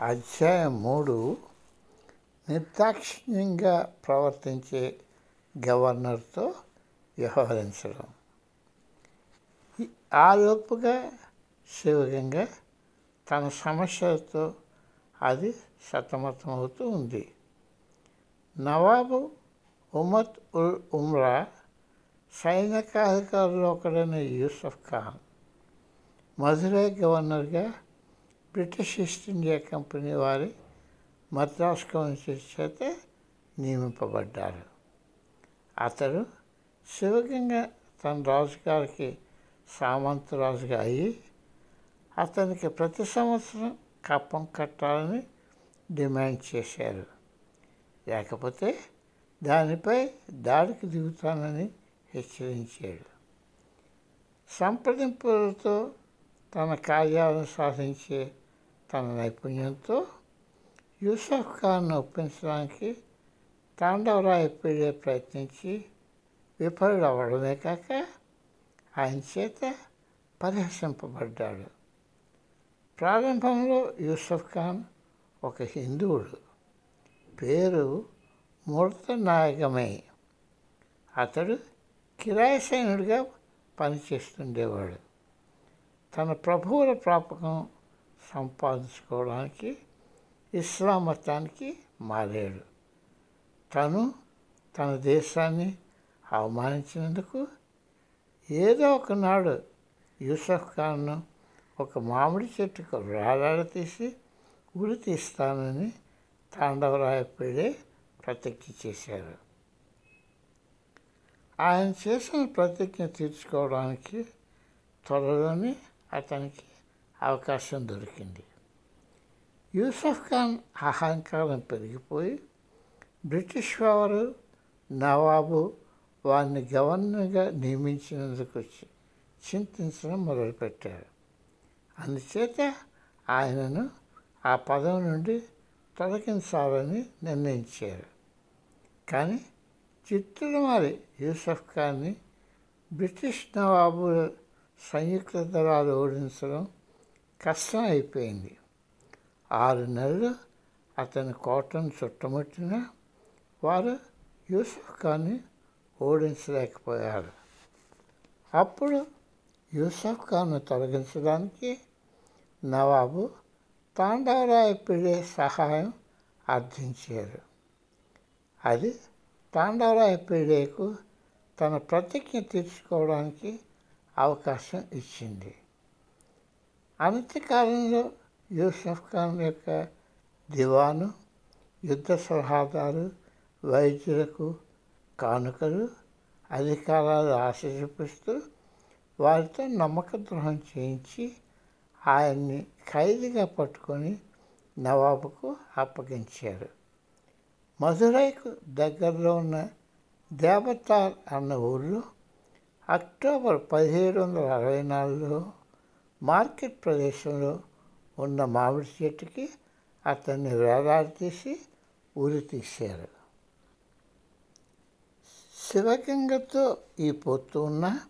అధ్యాయం మూడు నిర్దాక్షిణ్యంగా ప్రవర్తించే గవర్నర్తో వ్యవహరించడం. ఆలోపుగా శివగంగా తన సమస్యలతో అది సతమతమవుతూ ఉంది. నవాబు ఉమత్ ఉల్ ఉమ్రా సైనికాధికారులు ఒకడైన యూసఫ్ ఖాన్ మధురై గవర్నర్గా బ్రిటిష్ ఈస్ట్ ఇండియా కంపెనీ వారి మద్రాస్ కౌన్సిల్ చేత నియమింపబడ్డారు. అతడు శివగంగ తన రాజుగారికి సామంతరాజుగా అయ్యి అతనికి ప్రతి సంవత్సరం కప్పం కట్టాలని డిమాండ్ చేశారు. లేకపోతే దానిపై దాడికి దిగుతానని హెచ్చరించాడు. సంప్రదింపులతో తన కార్యాలను సాధించే తన నైపుణ్యంతో యూసఫ్ ఖాన్ను ఒప్పించడానికి తాండవరాయపీడే ప్రయత్నించి విఫలుడవడమే అవ్వడమే కాక ఆయన చేత పరిహసింపబడ్డాడు. ప్రారంభంలో యూసఫ్ ఖాన్ ఒక హిందువుడు. పేరు మూర్త నాయకమే అతడు కిరాయి సైనుడిగా పనిచేస్తుండేవాడు. తన ప్రభువుల ప్రాపకం సంపాదించుకోవడానికి ఇస్లాం మతానికి మారాడు. తను తన దేశాన్ని అవమానించినందుకు ఏదో ఒకనాడు యూసఫ్ ఖాన్ను ఒక మామిడి చెట్టుకు రాళ్ళ తీసి ఉరి తీస్తానని తాండవరాయపీడే ప్రతిజ్ఞ చేశారు. ఆయన చేసిన ప్రతిజ్ఞ తీర్చుకోవడానికి త్వరలోనే అతనికి అవకాశం దొరికింది. యూసఫ్ ఖాన్ అహంకారం పెరిగిపోయి బ్రిటిష్ వారు నవాబు వారిని గవర్నర్గా నియమించినందుకు చింతించడం మొదలుపెట్టారు. అందుచేత ఆయనను ఆ పదవి నుండి తొలగించాలని నిర్ణయించారు. కానీ చిత్తులమారి యూసఫ్ ఖాన్ని బ్రిటిష్ నవాబు సంయుక్త దళాలు ఓడించడం కష్టం అయిపోయింది. ఆరు నెలలు అతని కోటను చుట్టముట్టిన వారు యూసుఫ్ ఖాన్ని ఓడించలేకపోయారు. అప్పుడు యూసఫ్ ఖాన్ను తొలగించడానికి నవాబు తాండవరాయ పిడే సహాయం అర్థించారు. అది తాండవరాయ పిడేకు తన ప్రతిజ్ఞ తీర్చుకోవడానికి అవకాశం ఇచ్చింది. అంత్యకాలంలో కాలంలో యూసఫ్ ఖాన్ యొక్క దివాను యుద్ధ సలహాదారు వైద్యులకు కానుకలు అధికారాలు ఆశ చూపిస్తూ వారితో నమ్మక ద్రోహం చేయించి ఆయన్ని ఖైదీగా పట్టుకొని నవాబుకు అప్పగించారు. మధురైకు దగ్గరలో ఉన్న దేవతార్ అన్న ఊళ్ళో అక్టోబర్ పదిహేడు వందల అరవై నాలుగులో మార్కెట్ ప్రదేశంలో ఉన్న మామిడి చెట్టుకి అతన్ని వేలాడదీసి ఉరి తీశారు. శివగంగతో ఈ పొత్తు ఉన్న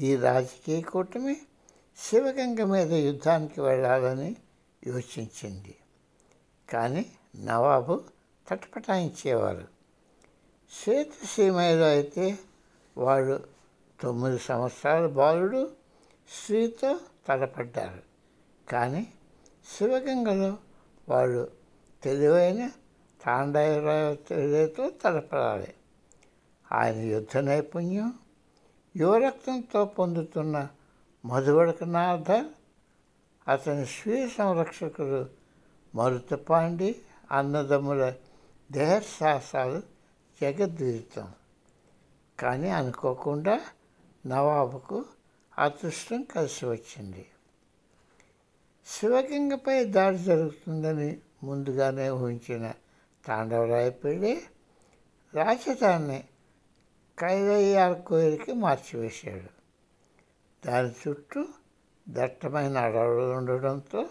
ఈ రాజకీయ కూటమి శివగంగ మీద యుద్ధానికి వెళ్ళాలని యోచించింది. కానీ నవాబు తటపటాయించేవారు. సీమలో అయితే వాడు తొమ్మిది సంవత్సరాల బాలుడు స్త్రీతో తలపడ్డారు కానీ శివగంగలో వాళ్ళు తెలివైన తాండవరాయతో తలపడాలి. ఆయన యుద్ధ నైపుణ్యం యువరక్తంతో పొందుతున్న మధువడకనాథ అతని స్వీయ సంరక్షకుడు మరుతపాండి అన్నదమ్ముల దేహసాహసాలు జగద్వీతం కానీ అనుకోకుండా నవాబుకు అదృష్టం కలిసి వచ్చింది. శివగంగపై దాడి జరుగుతుందని ముందుగానే ఊహించిన తాండవరాయపల్లి రాజధాని కైవయ్యాల కోయిలకి మార్చివేశాడు. దాని చుట్టూ దట్టమైన అడవులు ఉండడంతో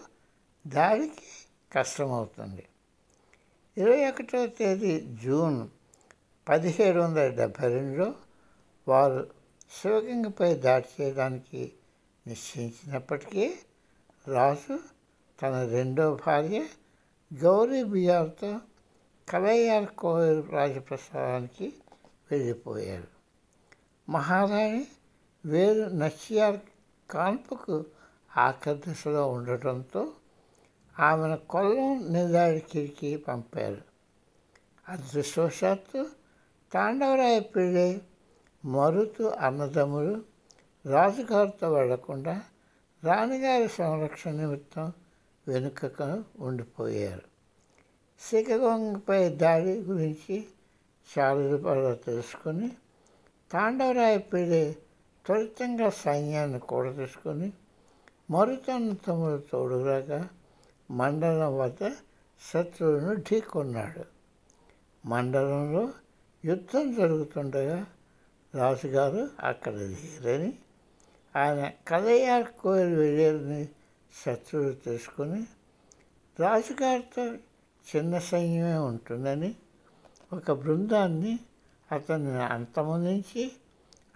దాడికి కష్టమవుతుంది. ఇరవై ఒకటో తేదీ జూన్ పదిహేడు వందల డెబ్భై రెండులో వారు శివగంగపై దాడి చేయడానికి నిశ్చయించినప్పటికీ రాజు తన రెండో భార్య గౌరీ బియార్తో కలయ్యార్ కోయల్ రాజప్రసాదానికి వెళ్ళిపోయారు. మహారాణి వేరు నచ్చియార్ కాన్పుకు ఆకర్దశలో ఉండటంతో ఆమెను కొల్లం నిదాడికిరికి పంపారు. అదృష్టవశాత్తు తాండవరాయ పిళ్ళై మరుతు అన్నదమ్ములు రాజుగారితో వెళ్ళకుండా రాణిగారి సంరక్షణ నిమిత్తం వెనుకకు ఉండిపోయారు. శ్రీకాకుళంపై దాడి గురించి చాలా తెలుసుకొని తాండవరాయ పిడి త్వరితంగా సైన్యాన్ని కూడా తీసుకొని మరుతన్న తమ్ముడు తోడురాగా మండలం వద్ద శత్రువును ఢీకొన్నాడు. మండలంలో యుద్ధం జరుగుతుండగా రాజుగారు అక్కడ లేరని ఆయన కలయ్యార్ కోయిల్ వెళ్ళేదని శత్రువులు తెలుసుకొని రాజుగారితో చిన్న సైన్యమే ఉంటుందని ఒక బృందాన్ని అతన్ని అంతమొందించి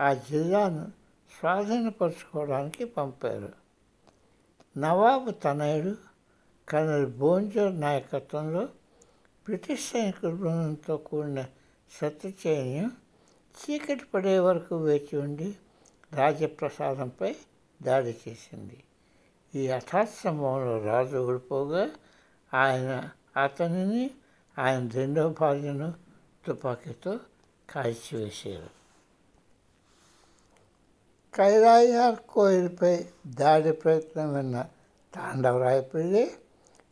ఆ జిల్లాను స్వాధీనపరచుకోవడానికి పంపారు. నవాబు తనయుడు కర్నల్ బోంజర్ నాయకత్వంలో బ్రిటిష్ సైనికుల బృందంతో కూడిన శత్రు చైన్యం చీకటి పడే వరకు వేచి ఉండి రాజప్రసాదంపై దాడి చేసింది. ఈ హఠాత్ రాజు ఓడిపోగా ఆయన అతనిని ఆయన రెండో భార్యను తుపాకీతో కాల్చివేశారు. కైలాయార్ కోయిల్పై దాడి ప్రయత్నం విన్న తాండవరాయపల్లి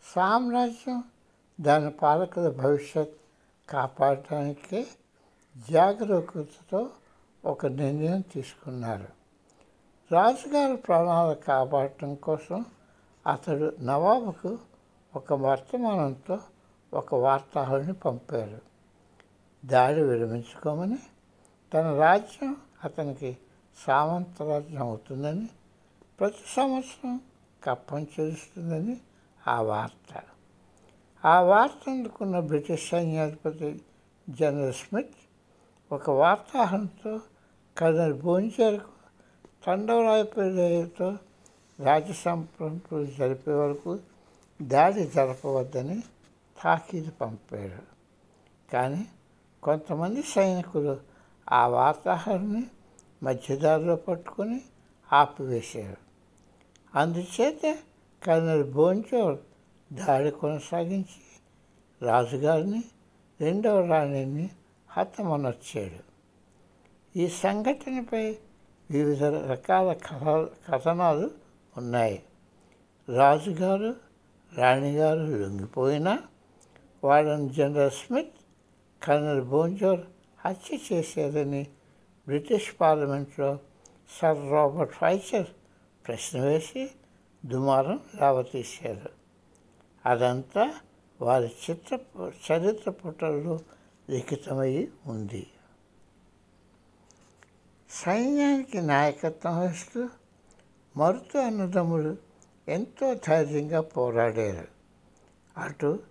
సామ్రాజ్యం దాని పాలకుల భవిష్యత్ కాపాడటానికి జాగరూకతతో ఒక నిర్ణయం తీసుకున్నారు. రాజుగారి ప్రాణాలు కాపాడటం కోసం అతడు నవాబుకు ఒక వర్తమానంతో ఒక వార్తాహరుని పంపారు. దాడి విరమించుకోమని తన రాజ్యం అతనికి సామంత రాజ్యం అవుతుందని ప్రతి సంవత్సరం కప్పం చేస్తుందని ఆ వార్త. ఆ వార్త అందుకున్న బ్రిటిష్ సైన్యాధిపతి జనరల్ స్మిత్ ఒక వార్తాహంతో కర్నల్ బోంచేరుకు తండవరాయపేటతో రాజ్య సంప్రదింపులు జరిపే వరకు దాడి జరపవద్దని తాకీదు పంపాడు. కానీ కొంతమంది సైనికులు ఆ వార్తాహరుని మధ్యదారిలో పట్టుకొని ఆపివేశారు. అందుచేత కర్నల్ బోంచోర్ దాడి కొనసాగించి రాజుగారిని రెండవ రాణిని హతమునొచ్చాడు ఈ సంఘటనపై వివిధ రకాల కథ కథనాలు ఉన్నాయి. రాజుగారు రాణిగారు లొంగిపోయినా వాళ్ళని జనరల్ స్మిత్ కర్నల్ బోంజోర్ హత్య చేశారని బ్రిటిష్ పార్లమెంట్లో సర్ రాబర్ట్ ఫైచర్ ప్రశ్న వేసి దుమారం లావతీశారు అదంతా వారి చిత్ర చరిత్ర పుటల్లో లిఖితమై ఉంది. సైన్యానికి నాయకత్వం వహిస్తూ మరుతు అన్నదమ్ములు ఎంతో ధైర్యంగా పోరాడారు. అటు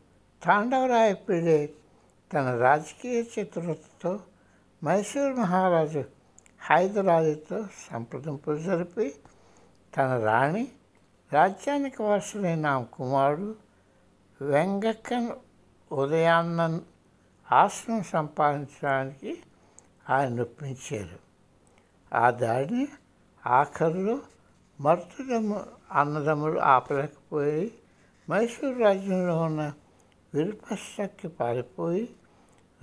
తాండవరాయపీడే తన రాజకీయ చతురతతో మైసూర్ మహారాజు హైదరాబాద్తో సంప్రదింపులు జరిపి తన రాణి రాజ్యానికి వారసులైన కుమారుడు వెంగక్కన్ ఉదయాన్నన్ ఆశ్రమం సంపాదించడానికి ఆయన ఒప్పించారు. ఆ దాడిని ఆఖరులో మర్తుడము అన్నదమ్ములు ఆపలేకపోయి మైసూరు రాజ్యంలో ఉన్న విరుపశక్తి పారిపోయి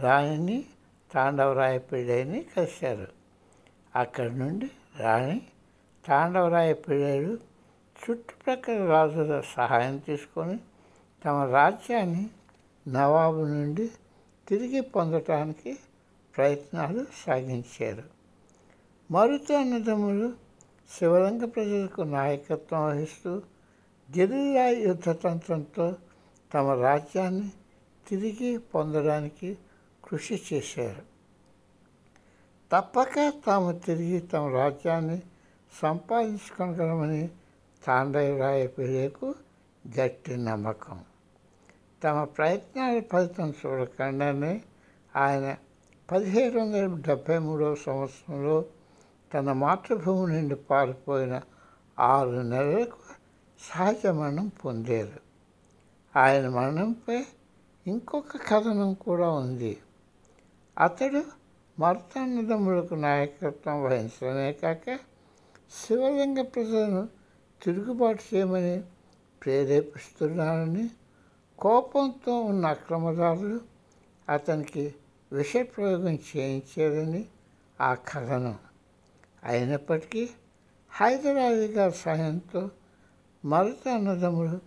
రాణిని తాండవరాయ కలిశారు. అక్కడి నుండి రాణి తాండవరాయపిళ్ళలు చుట్టుప్రక్కల రాజుల సహాయం తీసుకొని తమ రాజ్యాన్ని నవాబు నుండి తిరిగి పొందటానికి ప్రయత్నాలు సాగించారు. మరుతు అన్నదమ్ములు శివరంగ ప్రజలకు నాయకత్వం వహిస్తూ గెరిల్లా యుద్ధతంత్రంతో తమ రాజ్యాన్ని తిరిగి పొందడానికి కృషి చేశారు. తప్పక తాము తిరిగి తమ రాజ్యాన్ని సంపాదించుకోగలమని తాండవరాయ పిల్లలకు గట్టి నమ్మకం. తమ ప్రయత్నాల ఫలితం చూడకుండానే ఆయన పదిహేడు వందల డెబ్భై మూడవ సంవత్సరంలో తన మాతృభూమి నుండి పారిపోయిన ఆరు నెలలకు సహజ మరణం పొందారు. ఆయన మరణంపై ఇంకొక కథనం కూడా ఉంది. అతడు మర్తాన్నదమ్ములకు నాయకత్వం వహించడమే కాక శివలింగ ప్రజలను తిరుగుబాటు చేయమని ప్రేరేపిస్తున్నానని కోపంతో ఉన్న అక్రమదారులు అతనికి విషప్రయోగం చేయించారని ఆ కథనం. అయినప్పటికీ హైదరాబాద్ గారి సహాయంతో మరత అన్నదమ్ముడు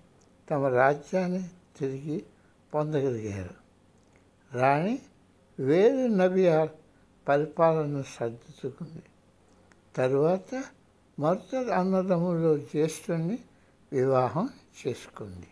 తమ రాజ్యాన్ని తిరిగి పొందగలిగారు. రాణి వేరు నబియార్ పరిపాలన సర్దుకుంది తరువాత మరుత అన్నదమ్ములు జ్యేష్ఠుని వివాహం చేసుకుంది.